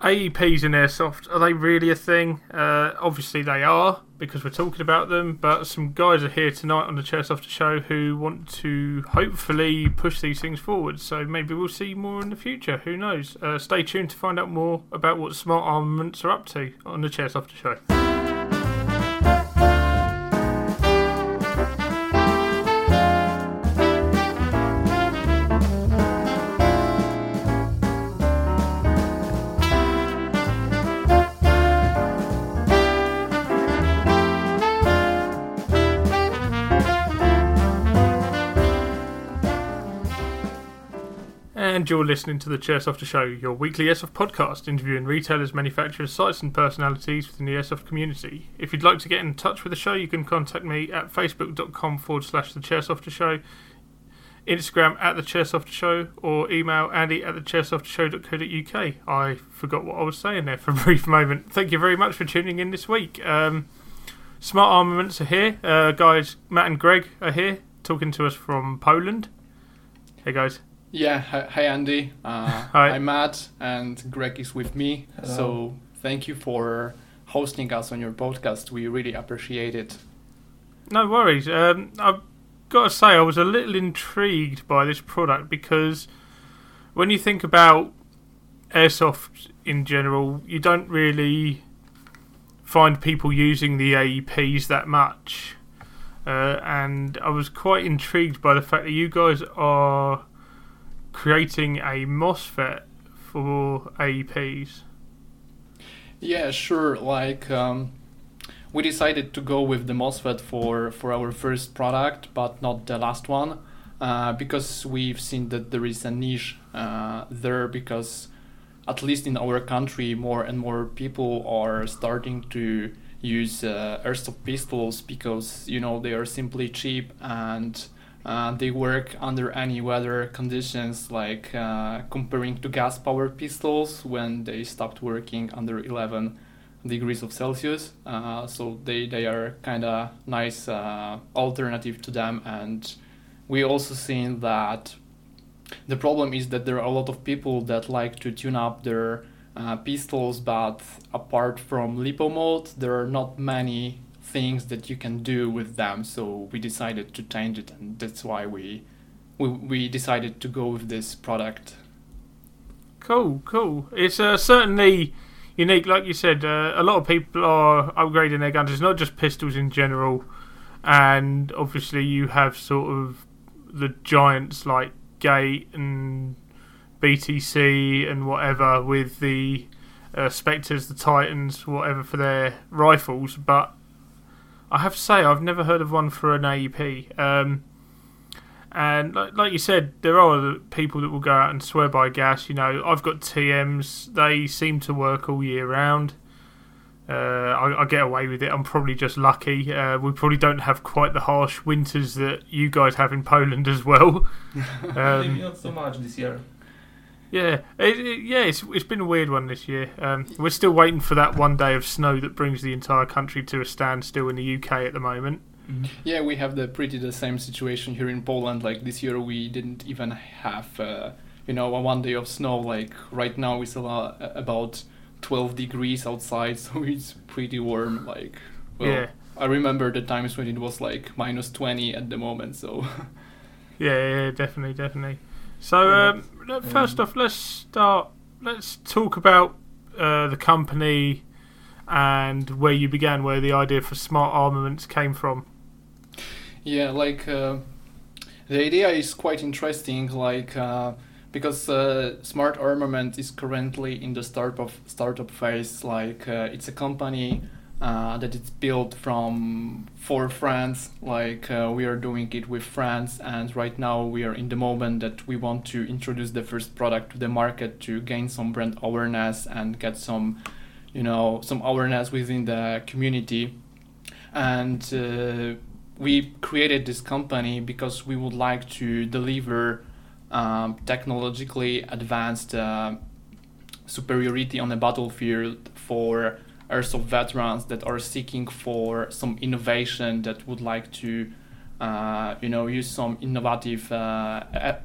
AEPs in airsoft are they really a thing? Uh, obviously they are because we're talking about them. But some guys are here tonight on the Chairsofter Show who want to hopefully push these things forward. So maybe we'll see more in the future. Who knows? Uh, stay tuned to find out more about what Smart Armaments are up to on the Chairsofter Show. You're listening to the Chairsofter Show, your weekly Airsoft podcast, interviewing retailers, manufacturers, sites, and personalities within the Airsoft community. If you'd like to get in touch with the show, you can contact me at facebook.com forward slash the Chairsofter Show, Instagram at the Chairsofter Show, or email andy at the chairsoftershow.co.uk. I forgot what I was saying there for a brief moment. Thank you very much for tuning in this week. Um, Smart Armaments are here. Uh, guys, Matt and Greg are here talking to us from Poland. Hey, guys. Yeah, hi, hi Andy. Uh, Hi. I'm Matt, and Greg is with me. Hello. So thank you for hosting us on your podcast. We really appreciate it. No worries. Um, I've got to say, I was a little intrigued by this product because when you think about airsoft in general, you don't really find people using the AEPs that much. Uh, and I was quite intrigued by the fact that you guys are creating a MOSFET for AEPs. Yeah, sure. Like um, we decided to go with the MOSFET for for our first product, but not the last one, uh, because we've seen that there is a niche uh, there. Because at least in our country, more and more people are starting to use uh, airsoft pistols because you know they are simply cheap and. Uh, they work under any weather conditions, like uh, comparing to gas powered pistols when they stopped working under 11 degrees of Celsius. Uh, so they, they are kind of nice uh, alternative to them. And we also seen that the problem is that there are a lot of people that like to tune up their uh, pistols, but apart from lipo mode, there are not many things that you can do with them. So we decided to change it, and that's why we we, we decided to go with this product. Cool, cool. It's uh, certainly unique, like you said. Uh, a lot of people are upgrading their guns. It's not just pistols in general, and obviously you have sort of the giants like Gate and BTC and whatever with the uh, Spectres, the Titans, whatever for their rifles. But I have to say, I've never heard of one for an AEP. Um, and like, like you said, there are other people that will go out and swear by gas. You know, I've got TMs; they seem to work all year round. Uh, I, I get away with it. I'm probably just lucky. Uh, we probably don't have quite the harsh winters that you guys have in Poland as well. Maybe Um, not so much this year. Yeah, it, it, yeah, it's it's been a weird one this year. Um, we're still waiting for that one day of snow that brings the entire country to a standstill in the UK at the moment. Yeah, we have the pretty the same situation here in Poland. Like this year, we didn't even have uh, you know a one day of snow. Like right now, it's a lot, about 12 degrees outside, so it's pretty warm. Like well, Yeah. I remember the times when it was like minus 20 at the moment. So Yeah, yeah, definitely, definitely. So, Yeah, um, first off, let's start. Let's talk about uh, the company and where you began, where the idea for Smart Armaments came from. Yeah, like uh, the idea is quite interesting. Like uh, because uh, Smart Armament is currently in the startup startup phase. Like uh, it's a company uh, that it's built from for France. Like uh, we are doing it with France, and right now we are in the moment that we want to introduce the first product to the market to gain some brand awareness and get some, you know, some awareness within the community, and. Uh, we created this company because we would like to deliver um, technologically advanced uh, superiority on the battlefield for airsoft veterans that are seeking for some innovation that would like to uh, you know use some innovative uh,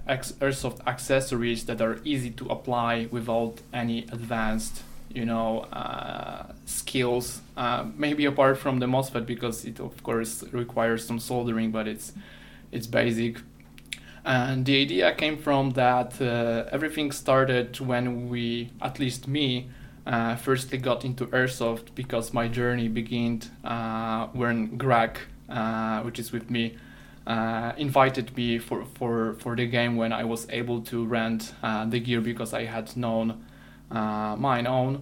airsoft accessories that are easy to apply without any advanced you know, uh, skills. Uh, maybe apart from the MOSFET because it of course requires some soldering, but it's it's basic. And the idea came from that uh, everything started when we, at least me, uh, firstly got into airsoft because my journey began uh, when Greg, uh, which is with me, uh, invited me for, for, for the game when I was able to rent uh, the gear because I had known mine own.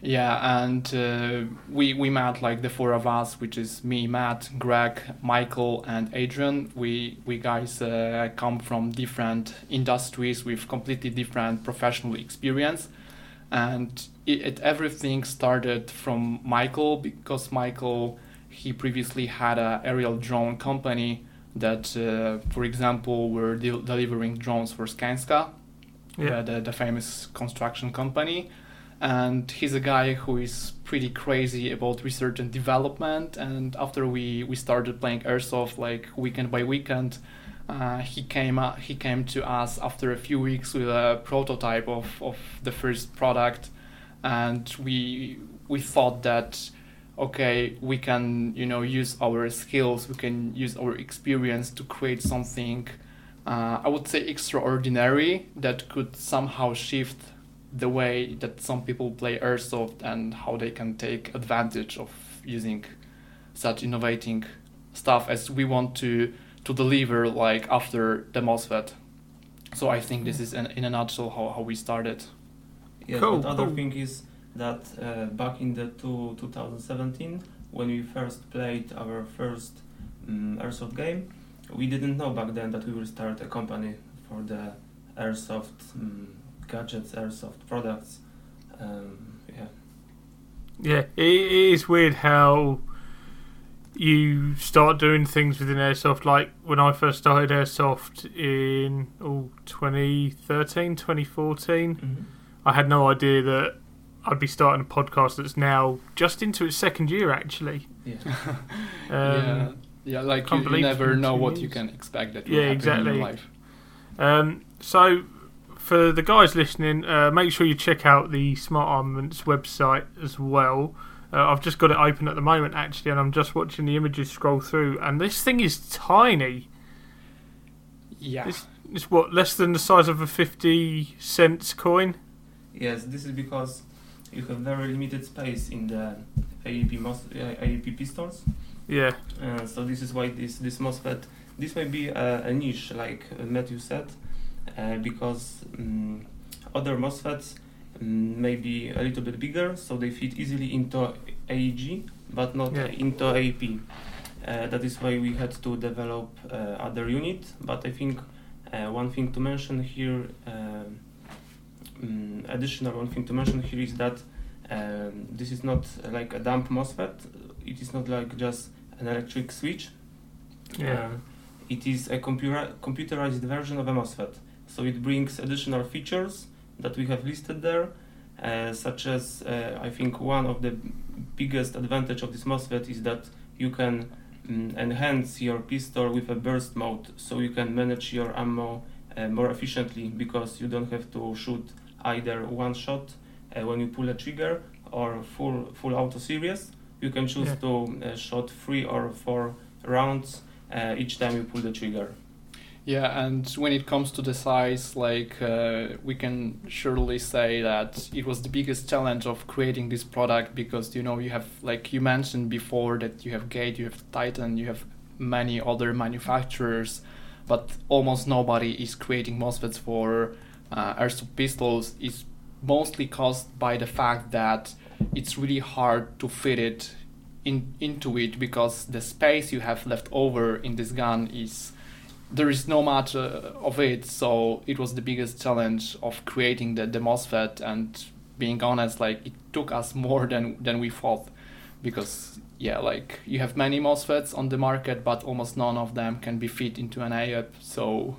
Yeah, and uh, we we met like the four of us, which is me, Matt, Greg, Michael, and Adrian. We we guys uh, come from different industries with completely different professional experience, and it, it, everything started from Michael because Michael he previously had a aerial drone company that, uh, for example, were de- delivering drones for Skanska, yeah. the, the famous construction company and he's a guy who is pretty crazy about research and development and after we we started playing airsoft like weekend by weekend uh, he came uh, he came to us after a few weeks with a prototype of, of the first product. And we we thought that okay we can you know use our skills we can use our experience to create something uh, I would say extraordinary that could somehow shift the way that some people play airsoft and how they can take advantage of using such innovating stuff as we want to to deliver like after the MOSFET. So I think this is in, in a nutshell how, how we started. Yeah, cool, but other cool. thing is that uh, back in the two, 2017 when we first played our first um, airsoft game, we didn't know back then that we will start a company for the airsoft um, gadgets, airsoft products. Um, yeah. Yeah, it is weird how you start doing things within airsoft. Like when I first started airsoft in oh, 2013, 2014, mm-hmm. I had no idea that I'd be starting a podcast that's now just into its second year, actually. Yeah. um, yeah. Yeah, like you, you never know what years. you can expect that will yeah, happen exactly. in your life. Um, so for the guys listening, uh, make sure you check out the Smart Armaments website as well. Uh, I've just got it open at the moment actually, and I'm just watching the images scroll through, and this thing is tiny. Yeah, it's, it's what less than the size of a fifty cents coin. Yes, this is because you have very limited space in the AEP, mos- uh, AEP pistols. Yeah. Uh, so this is why this this MOSFET this may be a, a niche, like Matthew said uh, because um, other MOSFETs um, may be a little bit bigger, so they fit easily into AEG, but not yeah. into AP. Uh, that is why we had to develop uh, other unit. But I think uh, one thing to mention here, um, additional one thing to mention here is that um, this is not like a dump MOSFET. It is not like just an electric switch. Yeah. Um, it is a computer computerized version of a MOSFET. So it brings additional features that we have listed there, uh, such as uh, I think one of the biggest advantage of this MOSFET is that you can um, enhance your pistol with a burst mode, so you can manage your ammo uh, more efficiently because you don't have to shoot either one shot uh, when you pull a trigger or full full auto series. You can choose yeah. to uh, shot three or four rounds uh, each time you pull the trigger. Yeah, and when it comes to the size, like uh, we can surely say that it was the biggest challenge of creating this product because you know you have like you mentioned before that you have Gate, you have Titan, you have many other manufacturers, but almost nobody is creating MOSFETs for uh, airsoft pistols. It's mostly caused by the fact that it's really hard to fit it in into it because the space you have left over in this gun is there is no much uh, of it, so it was the biggest challenge of creating the, the MOSFET. And being honest, like it took us more than than we thought, because yeah, like you have many MOSFETs on the market, but almost none of them can be fit into an AEP. So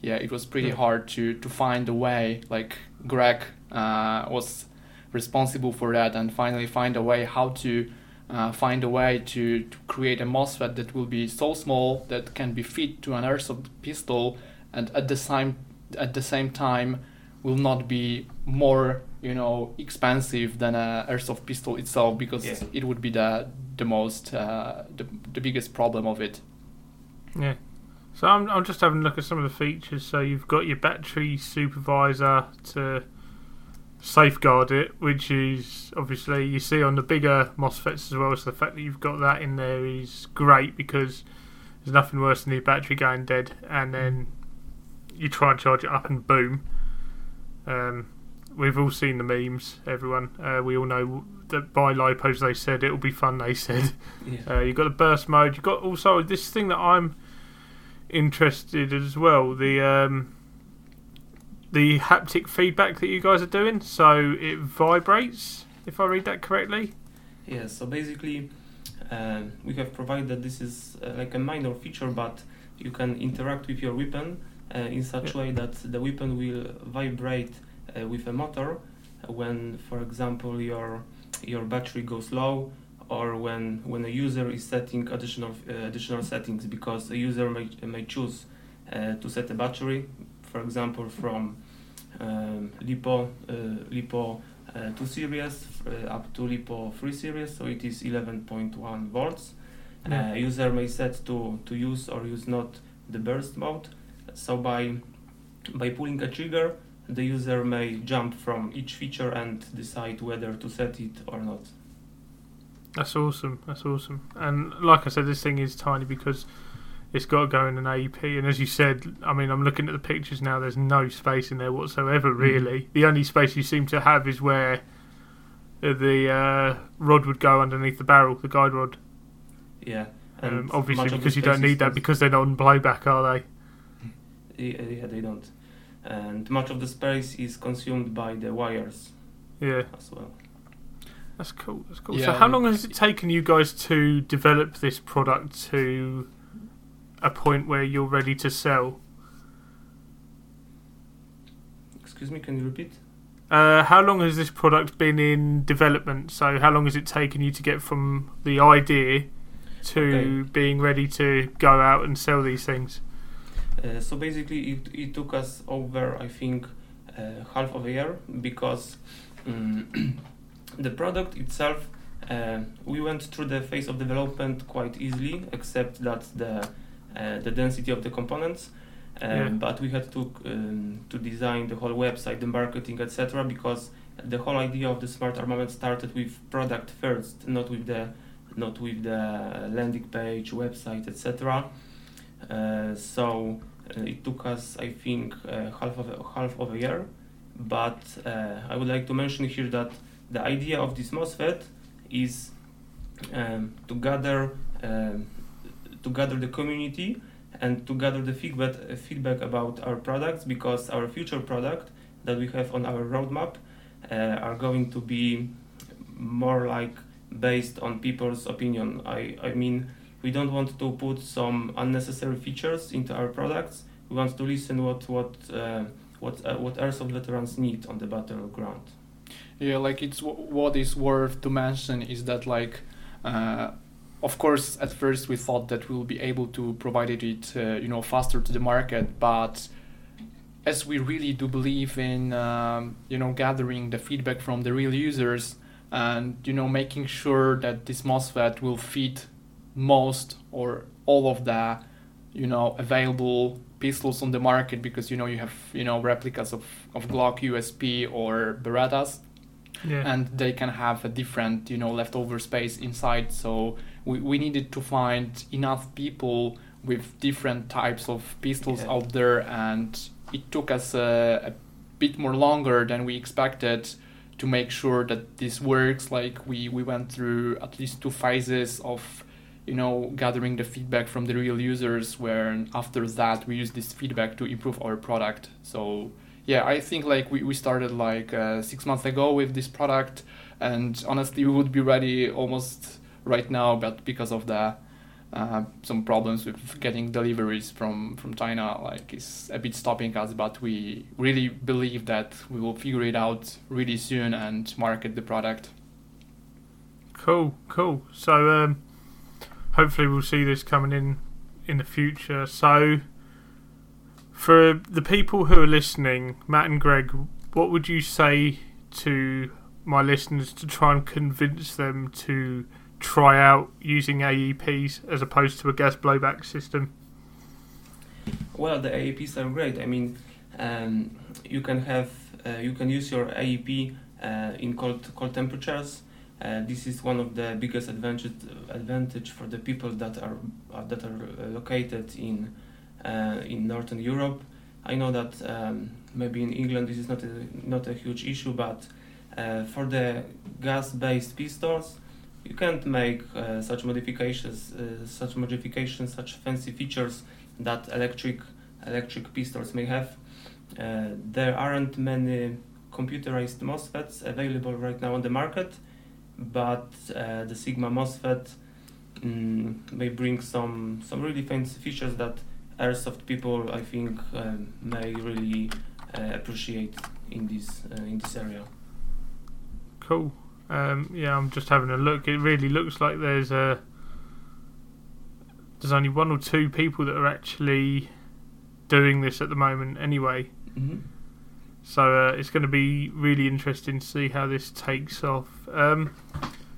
yeah, it was pretty hard to to find a way. Like Greg uh, was responsible for that, and finally find a way how to uh, find a way to, to create a MOSFET that will be so small that can be fit to an airsoft pistol and at the same at the same time will not be more you know expensive than an airsoft pistol itself because Yeah. it would be the the most uh, the, the biggest problem of it Yeah. So I'm, I'm just having a look at some of the features. So you've got your battery supervisor to safeguard it, which is obviously you see on the bigger MOSFETs as well. So the fact that you've got that in there is great because there's nothing worse than the battery going dead and then you try and charge it up and boom. Um, we've all seen the memes. Everyone, uh, we all know that by lipos they said it'll be fun. They said. Yeah. Uh, you've got the burst mode. You've got also this thing that I'm interested as well. The um, the haptic feedback that you guys are doing. So it vibrates. If I read that correctly. Yeah, so basically, um, we have provided that this is uh, like a minor feature, but you can interact with your weapon uh, in such way that the weapon will vibrate uh, with a motor uh, when, for example, your your battery goes low, or when when a user is setting additional uh, additional settings, because a user may may choose uh, to set a battery, for example, from um, LiPo uh, LiPo uh, 2 series uh, up to LiPo 3 series, so it is 11.1 volts. Yeah. Uh, user may set to, to use or use not the burst mode. So by by pulling a trigger, the user may jump from each feature and decide whether to set it or not. That's awesome. That's awesome. And like I said, this thing is tiny because it's got to go in an AP. And as you said, I mean, I'm looking at the pictures now. There's no space in there whatsoever. Really, the only space you seem to have is where the, the uh, rod would go underneath the barrel, the guide rod. Yeah, Um, obviously, because you don't need that because they're not on playback, are they? Yeah, yeah, they don't. And much of the space is consumed by the wires Yeah, as well. that's cool. That's cool. Yeah, so, how long has it taken you guys to develop this product to a point where you're ready to sell? Excuse me, can you repeat? Uh, how long has this product been in development? So, how long has it taken you to get from the idea to Okay. being ready to go out and sell these things? Uh, so basically, it, it took us over, I think, uh, half of a year because um, the product itself, uh, we went through the phase of development quite easily, except that the the density of the components. Uh, Yeah. But we had to um, to design the whole website, the marketing, etc. Because the whole idea of the smart armament started with product first, not with the not with the landing page, website, etc. Uh, so uh, it took us, I think, uh, half of a, half of a year. But uh, I would like to mention here that the idea of this MOSFET is um, to gather um, to gather the community and to gather the feedback uh, feedback about our products because our future product that we have on our roadmap uh, are going to be more like based on people's opinion. I, I mean, we don't want to put some unnecessary features into our products. We want to listen what what uh, what uh, what airsoft veterans need on the battleground. Yeah, like it's what is worth to mention is that like, uh, of course, at first we thought that we'll be able to provide it, uh, you know, faster to the market, but as we really do believe in, um, you know, gathering the feedback from the real users and you know making sure that this MOSFET will fit most or all of the, you know, available pistols on the market because you know you have you know replicas of of Glock USP or Berettas Yeah. and they can have a different you know leftover space inside so we, we needed to find enough people with different types of pistols Yeah. out there and it took us a, a bit more longer than we expected to make sure that this works like we, we went through at least two phases of you know gathering the feedback from the real users where after that we use this feedback to improve our product so yeah i think like we, we started like uh, six months ago with this product and honestly we would be ready almost right now but because of the uh, some problems with getting deliveries from from china like is a bit stopping us but we really believe that we will figure it out really soon and market the product Cool, cool. So, um, hopefully, we'll see this coming in in the future. So, For the people who are listening, Matt and Greg, what would you say to my listeners to try and convince them to try out using AEPs as opposed to a gas blowback system? Well, the AEPs are great. I mean, um, you can have uh, you can use your AEP uh, in cold cold temperatures. Uh, this is one of the biggest advantage advantage for the people that are uh, that are uh, located in uh, in Northern Europe. I know that um, maybe in England this is not a not a huge issue, but for the gas-based pistols, you can't make such modifications, such modifications, such fancy features that electric electric pistols may have. Uh, there aren't many computerized MOSFETs available right now on the market, but uh, the Sigma MOSFET um, may bring some some really fancy features that airsoft people I think um, may really uh, appreciate in this uh, in this area. Cool. Um, yeah, I'm just having a look. It really looks like there's a there's only one or two people that are actually doing this at the moment anyway. Mm-hmm. So uh, it's going to be really interesting to see how this takes off. Um,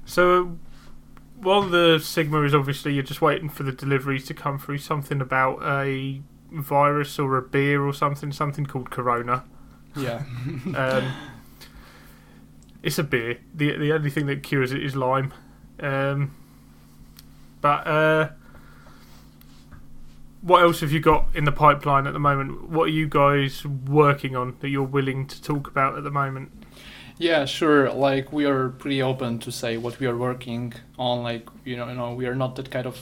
so while the Sigma is obviously you're just waiting for the deliveries to come through, something about a virus or a beer or something, something called Corona. Yeah. um, it's a beer. the The only thing that cures it is lime. Um, but uh, what else have you got in the pipeline at the moment? What are you guys working on that you're willing to talk about at the moment? Yeah, sure. Like we are pretty open to say what we are working on. Like you know, you know, we are not that kind of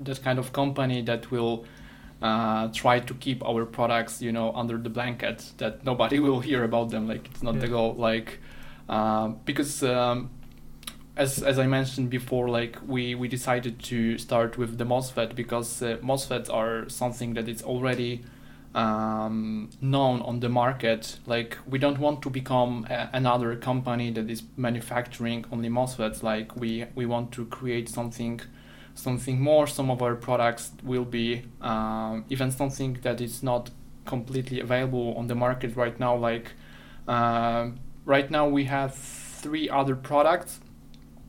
that kind of company that will uh, try to keep our products, you know, under the blanket that nobody will hear about them. Like it's not yeah. the goal. Like uh, because um, as as I mentioned before, like we we decided to start with the MOSFET because uh, MOSFETs are something that is already um, known on the market. Like we don't want to become a, another company that is manufacturing only MOSFETs. Like we we want to create something something more. Some of our products will be um, even something that is not completely available on the market right now. Like uh, right now we have three other products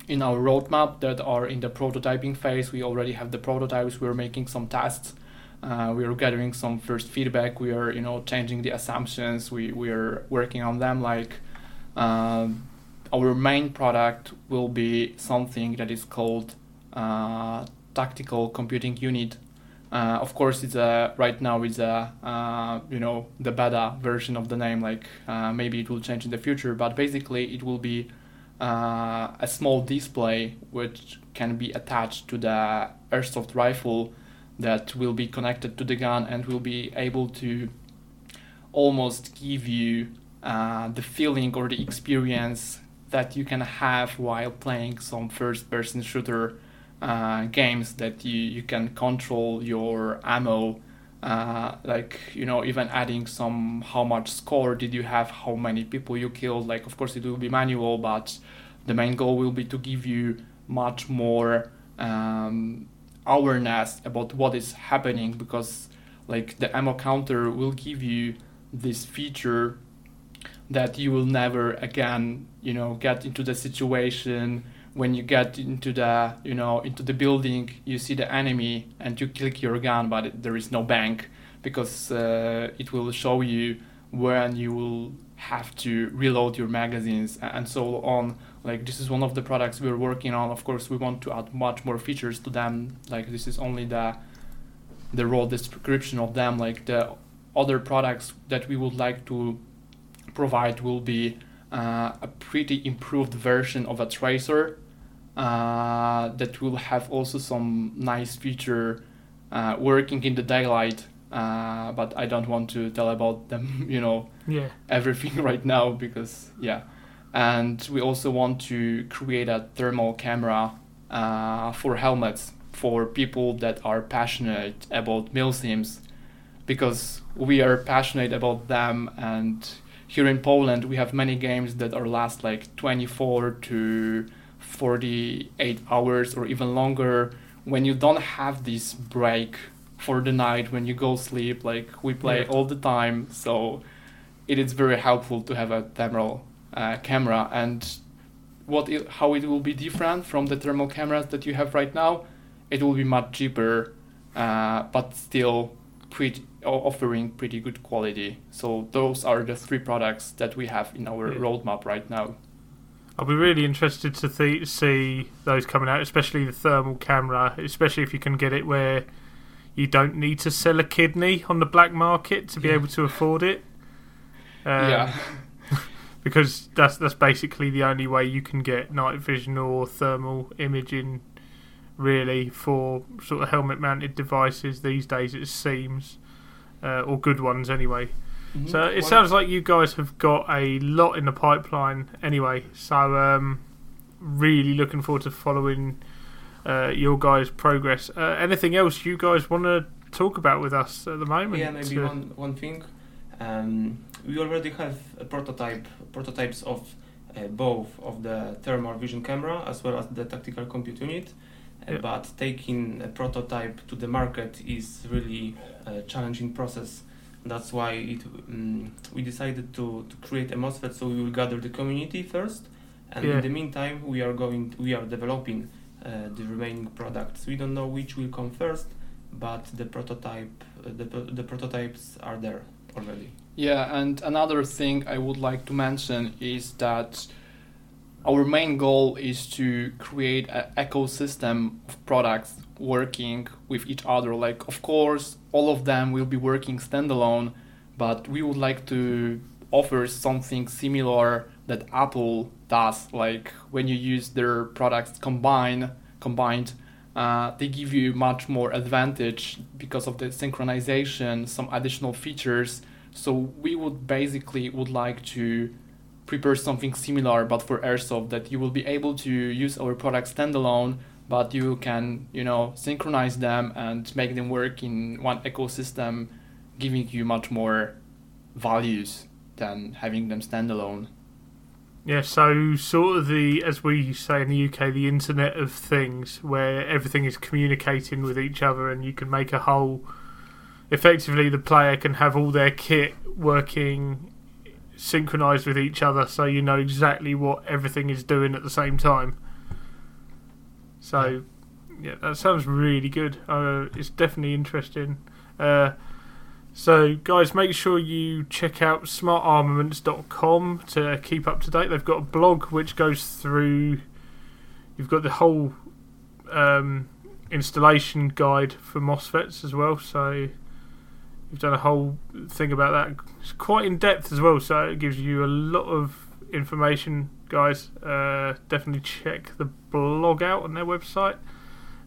in our roadmap that are in the prototyping phase. We already have the prototypes. We're making some tests. Uh, we are gathering some first feedback. We are, you know, changing the assumptions. We we are working on them. Like uh, our main product will be something that is called uh, tactical computing unit. Uh, of course, it's a right now it's a uh, you know the beta version of the name. Like uh, maybe it will change in the future, but basically it will be uh, a small display which can be attached to the airsoft rifle that will be connected to the gun and will be able to almost give you uh, the feeling or the experience that you can have while playing some first person shooter uh, games that you, you can control your ammo uh, like you know even adding some how much score did you have how many people you killed. Like of course it will be manual but the main goal will be to give you much more um, awareness about what is happening because like the ammo counter will give you this feature that you will never again you know get into the situation when you get into the you know into the building you see the enemy and you click your gun but there is no bank because uh, it will show you when you will have to reload your magazines and so on. Like this is one of the products we're working on. Of course we want to add much more features to them. Like this is only the the raw description of them. Like the other products that we would like to provide will be uh, a pretty improved version of a tracer uh, that will have also some nice feature uh, working in the daylight. Uh, but I don't want to tell about them, you know, yeah. everything right now because yeah. And we also want to create a thermal camera uh, for helmets for people that are passionate about milsims because we are passionate about them and here in Poland we have many games that are last like 24 to 48 hours or even longer when you don't have this break for the night when you go sleep. Like we play Yeah. all the time, so it is very helpful to have a thermal uh, camera. And what it, how it will be different from the thermal cameras that you have right now? It will be much cheaper, uh, but still pretty offering pretty good quality. So those are the three products that we have in our Yeah. roadmap right now. I'll be really interested to th- see those coming out, especially the thermal camera, especially if you can get it where you don't need to sell a kidney on the black market to be able to afford it. Um, yeah. because that's that's basically the only way you can get night vision or thermal imaging really for sort of helmet mounted devices these days it seems uh, or good ones anyway Mhm. so it One- sounds like you guys have got a lot in the pipeline anyway so um, really looking forward to following uh, your guys progress uh, anything else you guys want to talk about with us at the moment Yeah, maybe to- one one thing. Um, we already have a prototype prototypes of uh, both of the thermal vision camera as well as the tactical compute unit. Uh, Yeah. But taking a prototype to the market is really a challenging process. That's why it, um, we decided to, to create a MOSFET. So we will gather the community first, and Yeah. in the meantime we are going we are developing uh, the remaining products. We don't know which will come first, but the prototype uh, the, the prototypes are there already. Yeah, and another thing I would like to mention is that our main goal is to create an ecosystem of products working with each other. Like, of course, all of them will be working standalone, but we would like to offer something similar that Apple does. Like when you use their products combined, combined, uh, they give you much more advantage because of the synchronization, some additional features. So we would basically would like to prepare something similar, but for airsoft that you will be able to use our product standalone, but you can you know synchronize them and make them work in one ecosystem, giving you much more values than having them standalone. Yeah, so sort of the, as we say in the UK, the Internet of Things, where everything is communicating with each other and you can make a whole. Effectively, the player can have all their kit working synchronized with each other so you know exactly what everything is doing at the same time. So, yeah, that sounds really good. Uh, it's definitely interesting. Uh, so, guys, make sure you check out smartarmaments.com to keep up to date. They've got a blog which goes through. You've got the whole um, installation guide for MOSFETs as well. So, you've done a whole thing about that. It's quite in depth as well. So, it gives you a lot of information, guys. Uh, definitely check the blog out on their website.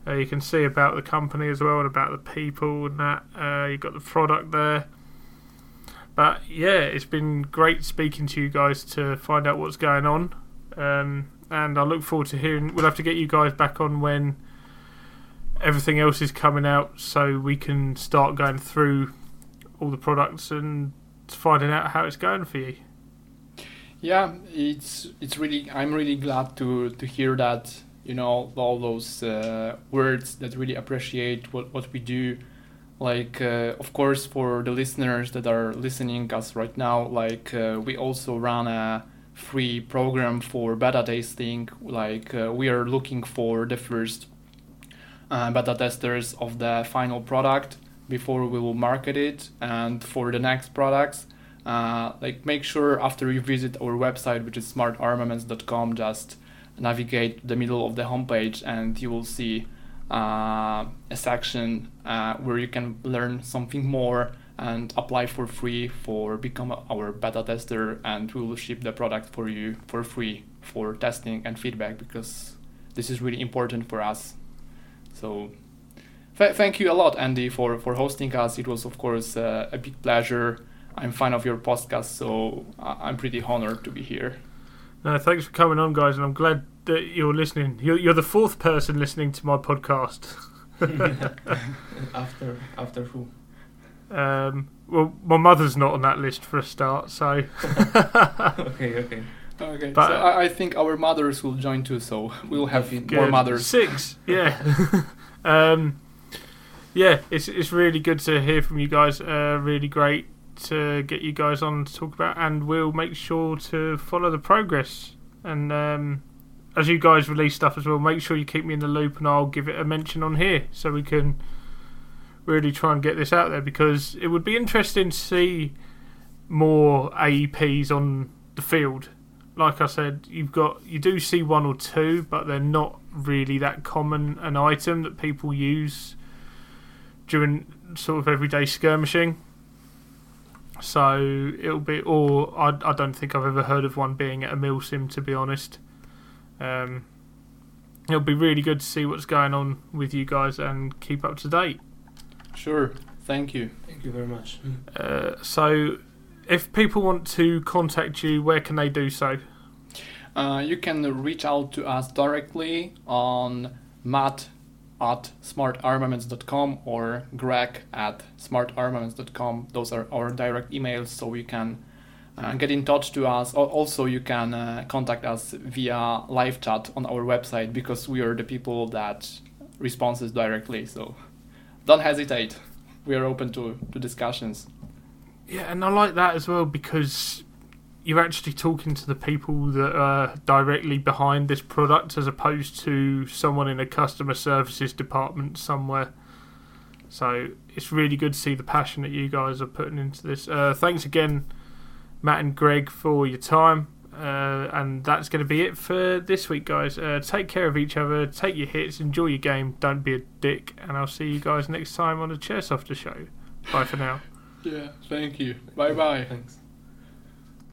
Uh, you can see about the company as well and about the people and that. Uh, you've got the product there. But yeah, it's been great speaking to you guys to find out what's going on. Um, and I look forward to hearing. We'll have to get you guys back on when everything else is coming out so we can start going through all the products and finding out how it's going for you. Yeah, it's it's really I'm really glad to to hear that you know all those uh, words that really appreciate what what we do. Like uh, of course for the listeners that are listening us right now, like uh, we also run a free program for beta testing. Like uh, we are looking for the first uh, beta testers of the final product before we will market it, and for the next products uh, like make sure after you visit our website which is smartarmaments.com just navigate the middle of the homepage and you will see uh, a section uh, where you can learn something more and apply for free for become our beta tester and we will ship the product for you for free for testing and feedback because this is really important for us. So th- thank you a lot andy for, for hosting us. It was of course uh, a big pleasure I'm fan of your podcast, so I- I'm pretty honored to be here. No, thanks for coming on, guys, and I'm glad that you're listening. You're, you're the fourth person listening to my podcast. after after who? Um, well, my mother's not on that list for a start, so okay, okay. Okay, But- so I, I think our mothers will join too, so we'll have Good. more mothers. Six, yeah. um, yeah, it's it's really good to hear from you guys. Uh, really great to get you guys on to talk about, and we'll make sure to follow the progress. And um, as you guys release stuff as well, make sure you keep me in the loop, and I'll give it a mention on here so we can really try and get this out there because it would be interesting to see more AEPs on the field. Like I said, you've got you do see one or two, but they're not really that common an item that people use during sort of everyday skirmishing. So it'll be, or I, I don't think I've ever heard of one being at a milsim to be honest. Um, it'll be really good to see what's going on with you guys and keep up to date. Sure. Thank you. Thank you very much. Uh, so, if people want to contact you, where can they do so? Uh, you can reach out to us directly on matt at smartarmaments.com or greg at smartarmaments.com. Those are our direct emails, so you can uh, get in touch to us. Also, you can uh, contact us via live chat on our website because we are the people that responses directly. So don't hesitate. We are open to, to discussions. Yeah, and I like that as well because you're actually talking to the people that are directly behind this product as opposed to someone in a customer services department somewhere. So it's really good to see the passion that you guys are putting into this. Uh, thanks again, Matt and Greg, for your time. Uh, and that's going to be it for this week, guys. Uh, take care of each other, take your hits, enjoy your game, don't be a dick, and I'll see you guys next time on the Chairsofter Show. Bye for now. Yeah, thank you. Bye bye. Thanks.